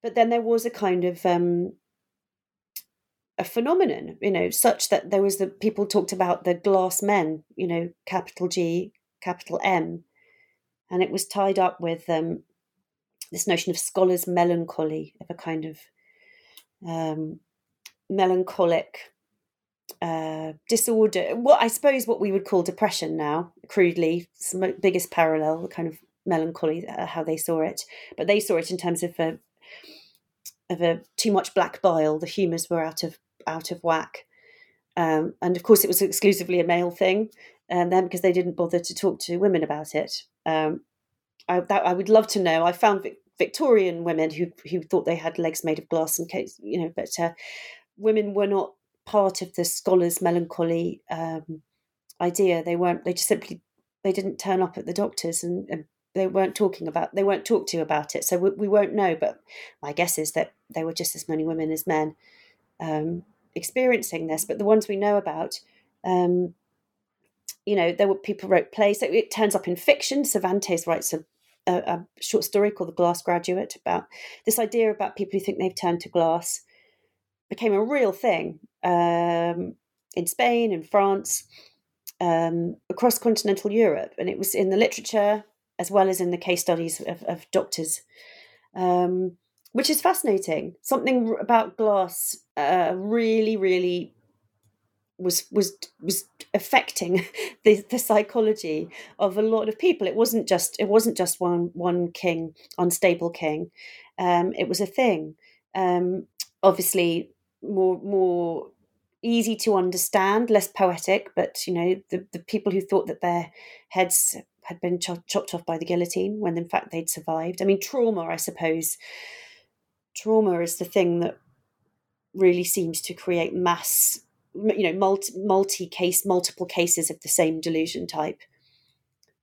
[SPEAKER 2] But then there was a kind of um, a phenomenon, you know, such that there was the people talked about the glass men, you know, capital G, capital M, and it was tied up with um, this notion of scholars' melancholy, of a kind of um, melancholic uh, disorder. What I suppose what we would call depression now, crudely, biggest parallel, the kind of melancholy, uh, how they saw it. But they saw it in terms of a, of a too much black bile. The humours were out of out of whack, um, and of course it was exclusively a male thing. And then because they didn't bother to talk to women about it, um, I, that, I would love to know. I found Victorian women who who thought they had legs made of glass and case, you know, but uh, women were not part of the scholars' melancholy um, idea. They weren't. They just simply they didn't turn up at the doctors and, and they weren't talking about. They weren't talked to about it. So we, we, won't know. But my guess is that there were just as many women as men um, experiencing this. But the ones we know about. Um, you know, there were people wrote plays. So it turns up in fiction. Cervantes writes a a, a, short story called The Glass Graduate about this idea about people who think they've turned to glass became a real thing um, in Spain, in France, um, across continental Europe. And it was in the literature as well as in the case studies of, of doctors, um, which is fascinating. Something about glass uh, really, really was was was affecting the, the psychology of a lot of people. It wasn't just it wasn't just one one king, unstable king. Um, it was a thing. Um, obviously, more more easy to understand, less poetic. But you know, the the people who thought that their heads had been cho- chopped off by the guillotine when in fact they'd survived. I mean, trauma, I suppose. Trauma is the thing that really seems to create mass you know multi, multi case multiple cases of the same delusion type.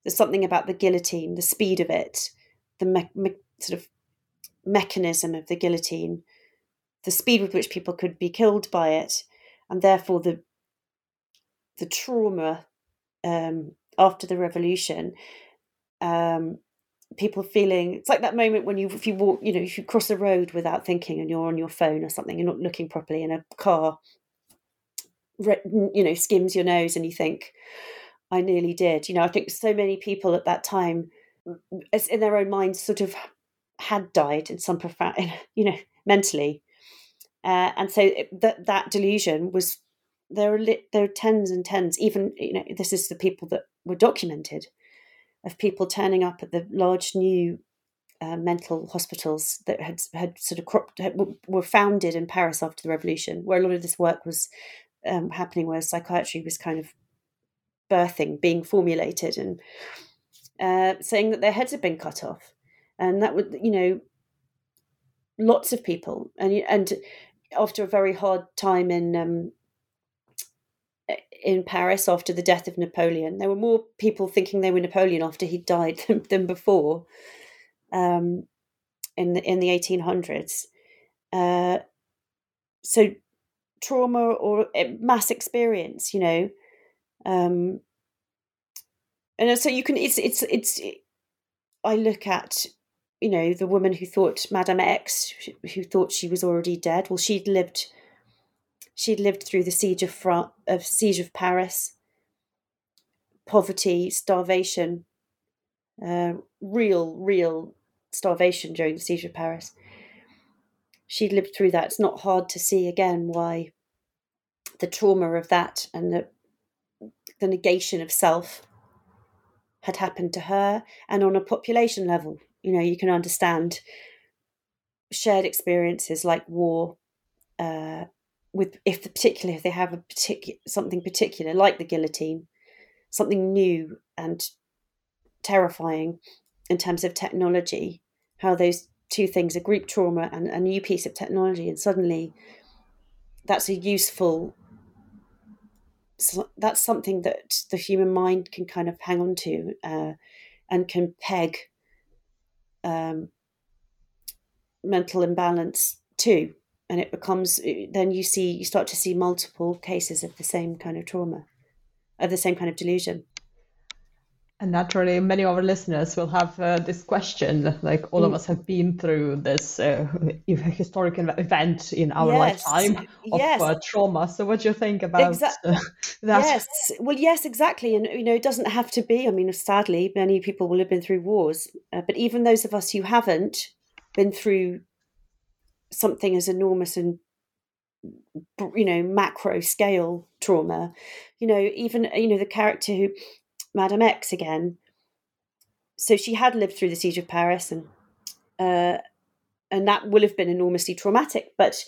[SPEAKER 2] There's something about the guillotine the speed of it the me- me- sort of mechanism of the guillotine the speed with which people could be killed by it and therefore the the trauma um, after the revolution um, people feeling it's like that moment when you if you walk you know if you cross a road without thinking and you're on your phone or something you're not looking properly in a car you know skims your nose and you think i nearly did. You know i think so many people at that time as in their own minds sort of had died in some profound you know mentally. Uh, and so that that delusion was there are lit, there are tens and tens even you know this is the people that were documented of people turning up at the large new uh, mental hospitals that had had sort of cropped, had, were founded in Paris after the revolution, where a lot of this work was um, happening where psychiatry was kind of birthing, being formulated, and uh, saying that their heads had been cut off, and that would you know lots of people, and and after a very hard time in um, in Paris after the death of Napoleon, there were more people thinking they were Napoleon after he died than, than before. Um, in the in the eighteen hundreds, uh, so trauma or mass experience you know? Um and so you can it's it's it's i look at you know the woman who thought madame x who thought she was already dead. Well she'd lived she'd lived through the siege of France, of siege of paris. Poverty starvation uh, real real starvation during the siege of paris she'd lived through that. It's not hard to see again why the trauma of that and the the negation of self had happened to her, and on a population level, you know, you can understand shared experiences like war. Uh, with if the particular if they have a particular something particular like the guillotine, something new and terrifying in terms of technology, how those two things, a group trauma and a new piece of technology, and suddenly that's a useful so that's something that the human mind can kind of hang on to uh, and can peg um, mental imbalance to and it becomes then you see you start to see multiple cases of the same kind of trauma of the same kind of delusion
[SPEAKER 3] and naturally, many of our listeners will have uh, this question like, all mm. of us have been through this uh, historical event in our yes. lifetime of yes. uh, trauma. So, what do you think about Exa- that?
[SPEAKER 2] Yes, well, yes, exactly. And, you know, it doesn't have to be. I mean, sadly, many people will have been through wars. Uh, but even those of us who haven't been through something as enormous and you know macro scale trauma you know even you know the character who Madame X again. So she had lived through the siege of Paris, and uh, and that will have been enormously traumatic. But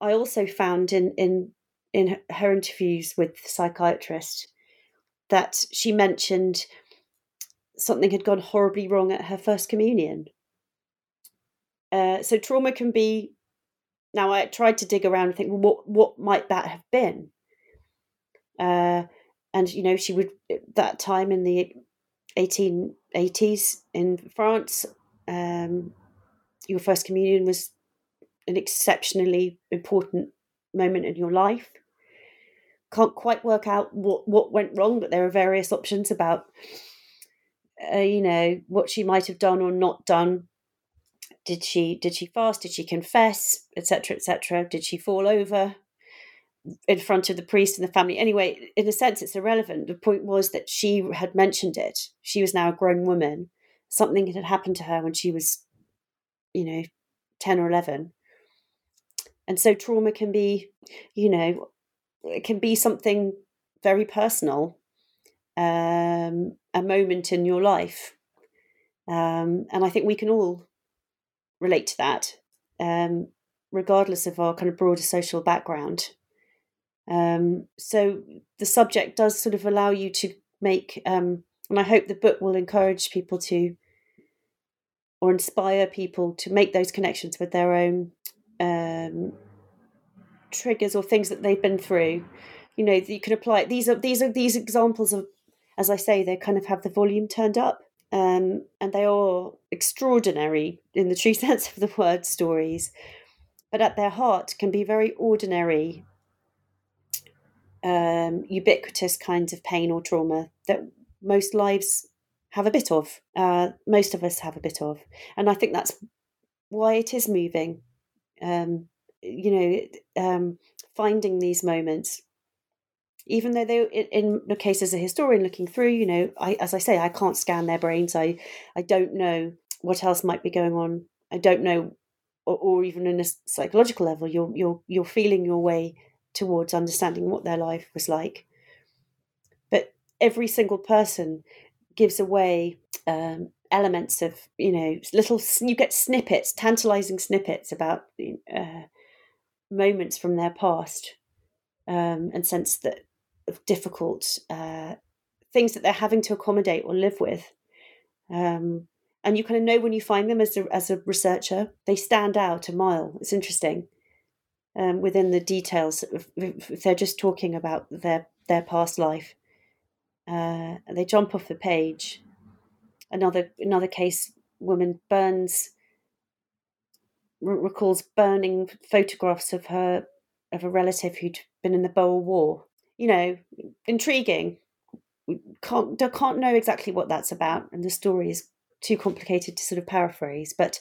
[SPEAKER 2] I also found in in in her interviews with the psychiatrist that she mentioned something had gone horribly wrong at her first communion. Uh, so trauma can be. Now I tried to dig around and think, well, what what might that have been? Uh, and you know she would that time in the 1880s in France um, your first communion was an exceptionally important moment in your life. Can't quite work out what what went wrong but there are various options about uh, you know what she might have done or not done. Did she did she fast? Did she confess? Etc etc did she fall over in front of the priest and the family. Anyway, in a sense, it's irrelevant. The point was that she had mentioned it. She was now a grown woman. Something had happened to her when she was, you know, 10 or 11. And so trauma can be, you know, it can be something very personal, um, a moment in your life. Um, and I think we can all relate to that, um, regardless of our kind of broader social background. Um, so the subject does sort of allow you to make, um, and I hope the book will encourage people to, or inspire people to make those connections with their own um, triggers or things that they've been through. You know, you can apply these are these are these examples of, as I say, they kind of have the volume turned up. Um, and they are extraordinary in the true sense of the word stories, but at their heart can be very ordinary um, ubiquitous kinds of pain or trauma that most lives have a bit of. Uh, most of us have a bit of, and I think that's why it is moving. Um, you know, um, finding these moments, even though they, in the case as a historian looking through, you know, I, as I say, I can't scan their brains. I, I don't know what else might be going on. I don't know, or, or even in a psychological level, you're you're you're feeling your way towards understanding what their life was like. But every single person gives away um, elements of, you know, little, you get snippets, tantalizing snippets about uh, moments from their past um, and sense that of difficult uh, things that they're having to accommodate or live with. Um, and you kind of know when you find them as a, as a researcher, they stand out a mile. It's interesting um, within the details if they're just talking about their their past life. Uh, they jump off the page. Another another case, woman burns recalls burning photographs of her of a relative who'd been in the Boer War. You know, intriguing. We can't can't know exactly what that's about, and the story is too complicated to sort of paraphrase. But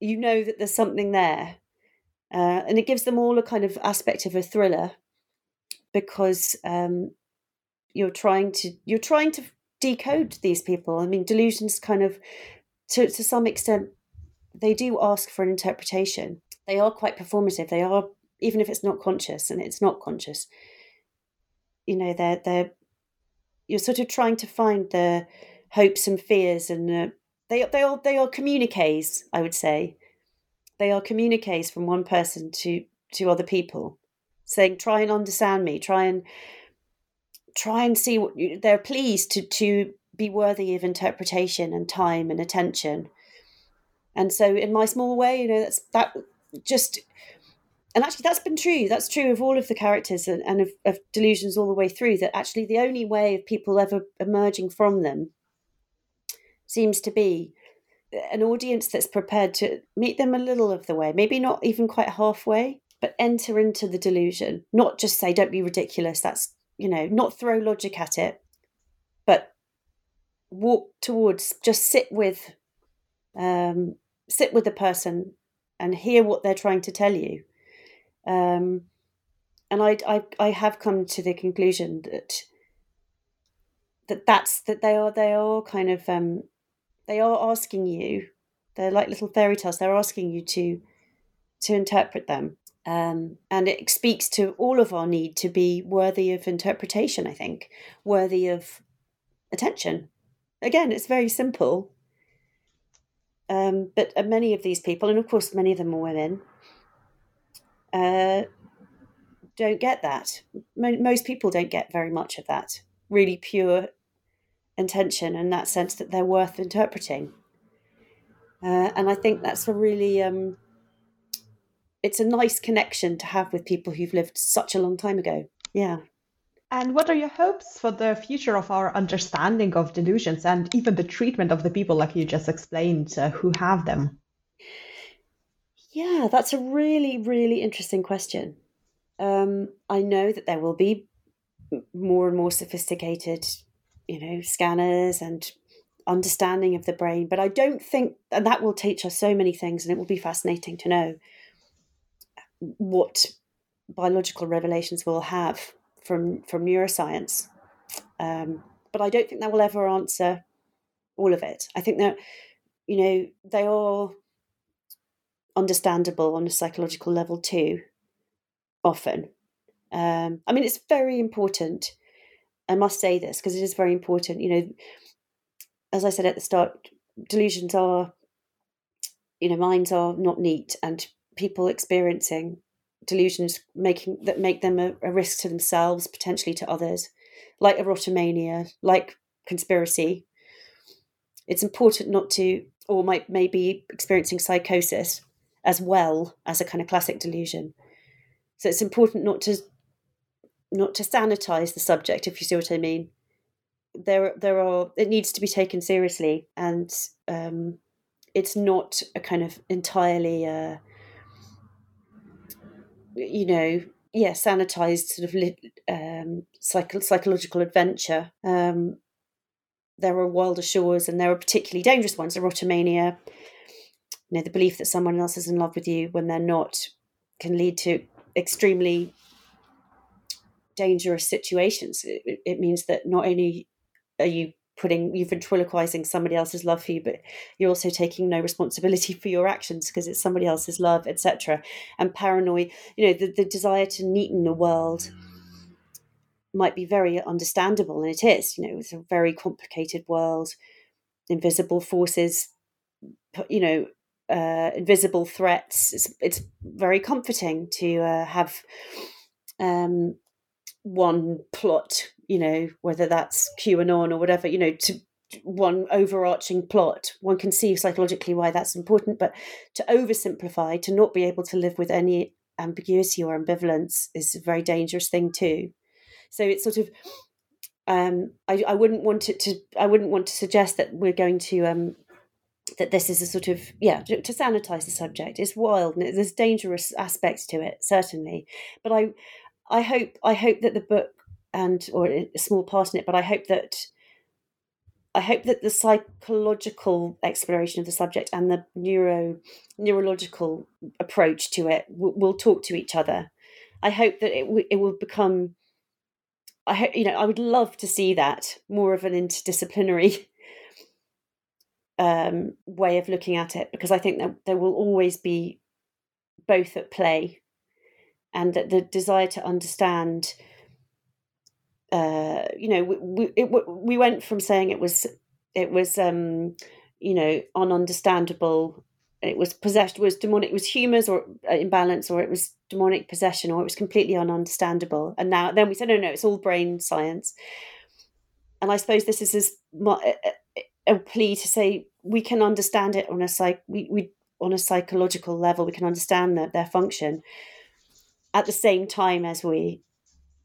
[SPEAKER 2] you know that there's something there uh, and it gives them all a kind of aspect of a thriller because um, you're trying to you're trying to decode these people. I mean, delusions kind of to to some extent they do ask for an interpretation. They are quite performative. They are even if it's not conscious and it's not conscious. You know, they're they're you're sort of trying to find the hopes and fears, and uh, they they are they are communiques. I would say they are communiques from one person to to other people, saying, "Try and understand me. Try and try and see what you, they're pleased to to be worthy of interpretation and time and attention." And so, in my small way, you know, that's that just and actually that's been true that's true of all of the characters and, and of, of, delusions all the way through that actually the only way of people ever emerging from them seems to be an audience that's prepared to meet them a little of the way maybe not even quite halfway but enter into the delusion. Not just say don't be ridiculous that's you know not throw logic at it but walk towards just sit with um sit with the person and hear what they're trying to tell you. Um, and I, I, I have come to the conclusion that that that's that they are they are kind of um, they are asking you they're like little fairy tales they're asking you to to interpret them. Um, and it speaks to all of our need to be worthy of interpretation i think worthy of attention. Again it's very simple. Um, but many of these people and of course many of them are women uh, don't get that. Most people don't get very much of that. Really pure intention and that sense that they're worth interpreting. Uh, and I think that's a really, um, it's a nice connection to have with people who've lived such a long time ago. Yeah.
[SPEAKER 3] And what are your hopes for the future of our understanding of delusions and even the treatment of the people, like you just explained, uh, who have them?
[SPEAKER 2] Yeah, that's a really, really interesting question. Um, I know that there will be more and more sophisticated, you know, scanners and understanding of the brain, but I don't think, and that will teach us so many things, and it will be fascinating to know what biological revelations we'll have from from neuroscience. Um, but I don't think that will ever answer all of it. I think that you know they are understandable on a psychological level too, often. Um, I mean, it's very important. I must say this because it is very important. You know, as I said at the start, delusions are, you know, minds are not neat, and people experiencing delusions making that make them a, a risk to themselves, potentially to others, like erotomania, like conspiracy. It's important not to, or might maybe experiencing psychosis as well as a kind of classic delusion. So it's important not to not to sanitize the subject, if you see what I mean. There, there are. It needs to be taken seriously, and um, it's not a kind of entirely, uh, you know, yeah, sanitized sort of um, psych- psychological adventure. Um, there are wilder shores, and there are particularly dangerous ones. Erotomania, you know the belief that someone else is in love with you when they're not can lead to extremely dangerous situations it, it means that not only are you putting you ventriloquizing somebody else's love for you but you're also taking no responsibility for your actions because it's somebody else's love etc and paranoid you know the, the desire to neaten the world might be very understandable and it is you know it's a very complicated world invisible forces you know uh, invisible threats. It's, it's very comforting to uh, have um, one plot, you know, whether that's QAnon or whatever, you know, to one overarching plot. One can see psychologically why that's important, but to oversimplify, to not be able to live with any ambiguity or ambivalence is a very dangerous thing too. So it's sort of um, I, I wouldn't want it to I wouldn't want to suggest that we're going to um, that this is a sort of yeah to, to sanitize the subject it's wild and there's dangerous aspects to it certainly but i i hope i hope that the book and or a small part in it but i hope that i hope that the psychological exploration of the subject and the neuro neurological approach to it will, will talk to each other. I hope that it, w- it will become i hope you know i would love to see that more of an interdisciplinary um, way of looking at it because I think that there will always be both at play, and that the desire to understand. Uh, you know, we, we, it, we went from saying it was it was um, you know ununderstandable it was possessed was demonic it was humors or uh, imbalance or it was demonic possession or it was completely ununderstandable and now then we said no no it's all brain science and i suppose this is as a, plea to say we can understand it on a psych we, we on a psychological level we can understand their, their function at the same time as we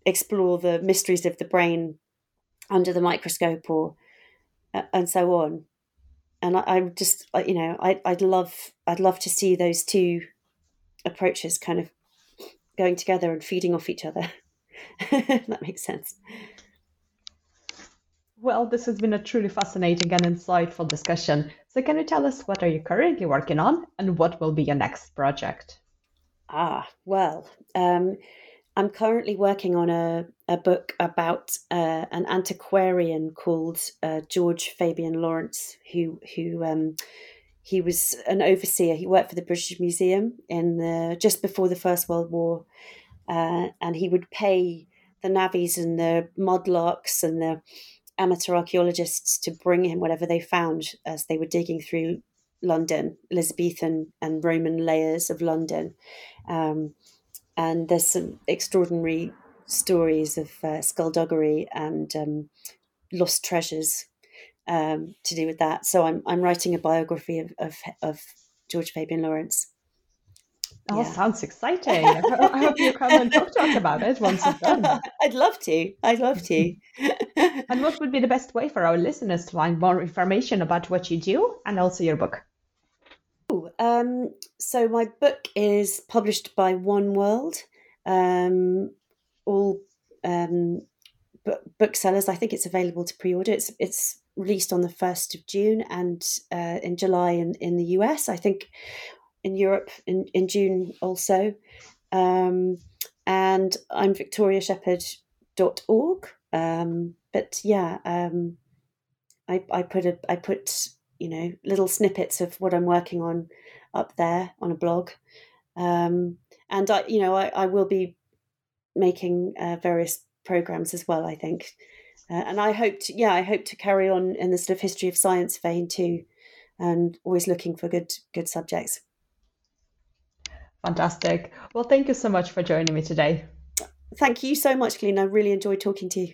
[SPEAKER 2] explore the mysteries of the brain under the microscope or uh, and so on and I, I just you know I, I'd love I'd love to see those two approaches kind of going together and feeding off each other. that makes sense.
[SPEAKER 3] Well, this has been a truly fascinating and insightful discussion. So, can you tell us what are you currently working on, and what will be your next project?
[SPEAKER 2] Ah, well, um, I'm currently working on a, a book about uh, an antiquarian called uh, George Fabian Lawrence, who who um, he was an overseer. He worked for the British Museum in the just before the First World War, uh, and he would pay the navvies and the mudlarks and the amateur archaeologists to bring him whatever they found as they were digging through London, Elizabethan and Roman layers of London. Um, and there's some extraordinary stories of uh, skullduggery and um, lost treasures um, to do with that. So I'm I'm writing a biography of of, of George Fabian Lawrence.
[SPEAKER 3] Oh, yeah. sounds exciting! I hope you come and talk to us about it once it's done.
[SPEAKER 2] I'd love to. I'd love to.
[SPEAKER 3] and what would be the best way for our listeners to find more information about what you do and also your book?
[SPEAKER 2] Um, so my book is published by Oneworld. Um, all um, booksellers, I think it's available to pre-order. It's it's released on the first of June and uh, in July in, in the US. I think in Europe in, in June also. Um, and I'm victoriashepherd.org. Um, but yeah, um, I, I put a I put you know little snippets of what I'm working on up there on a blog, um, and I you know I, I will be making uh, various programs as well. I think, uh, and I hope to yeah I hope to carry on in the sort of history of science vein too, and always looking for good good subjects.
[SPEAKER 3] Fantastic. Well, thank you so much for joining me today.
[SPEAKER 2] Thank you so much, Glenn. I really enjoyed talking to you.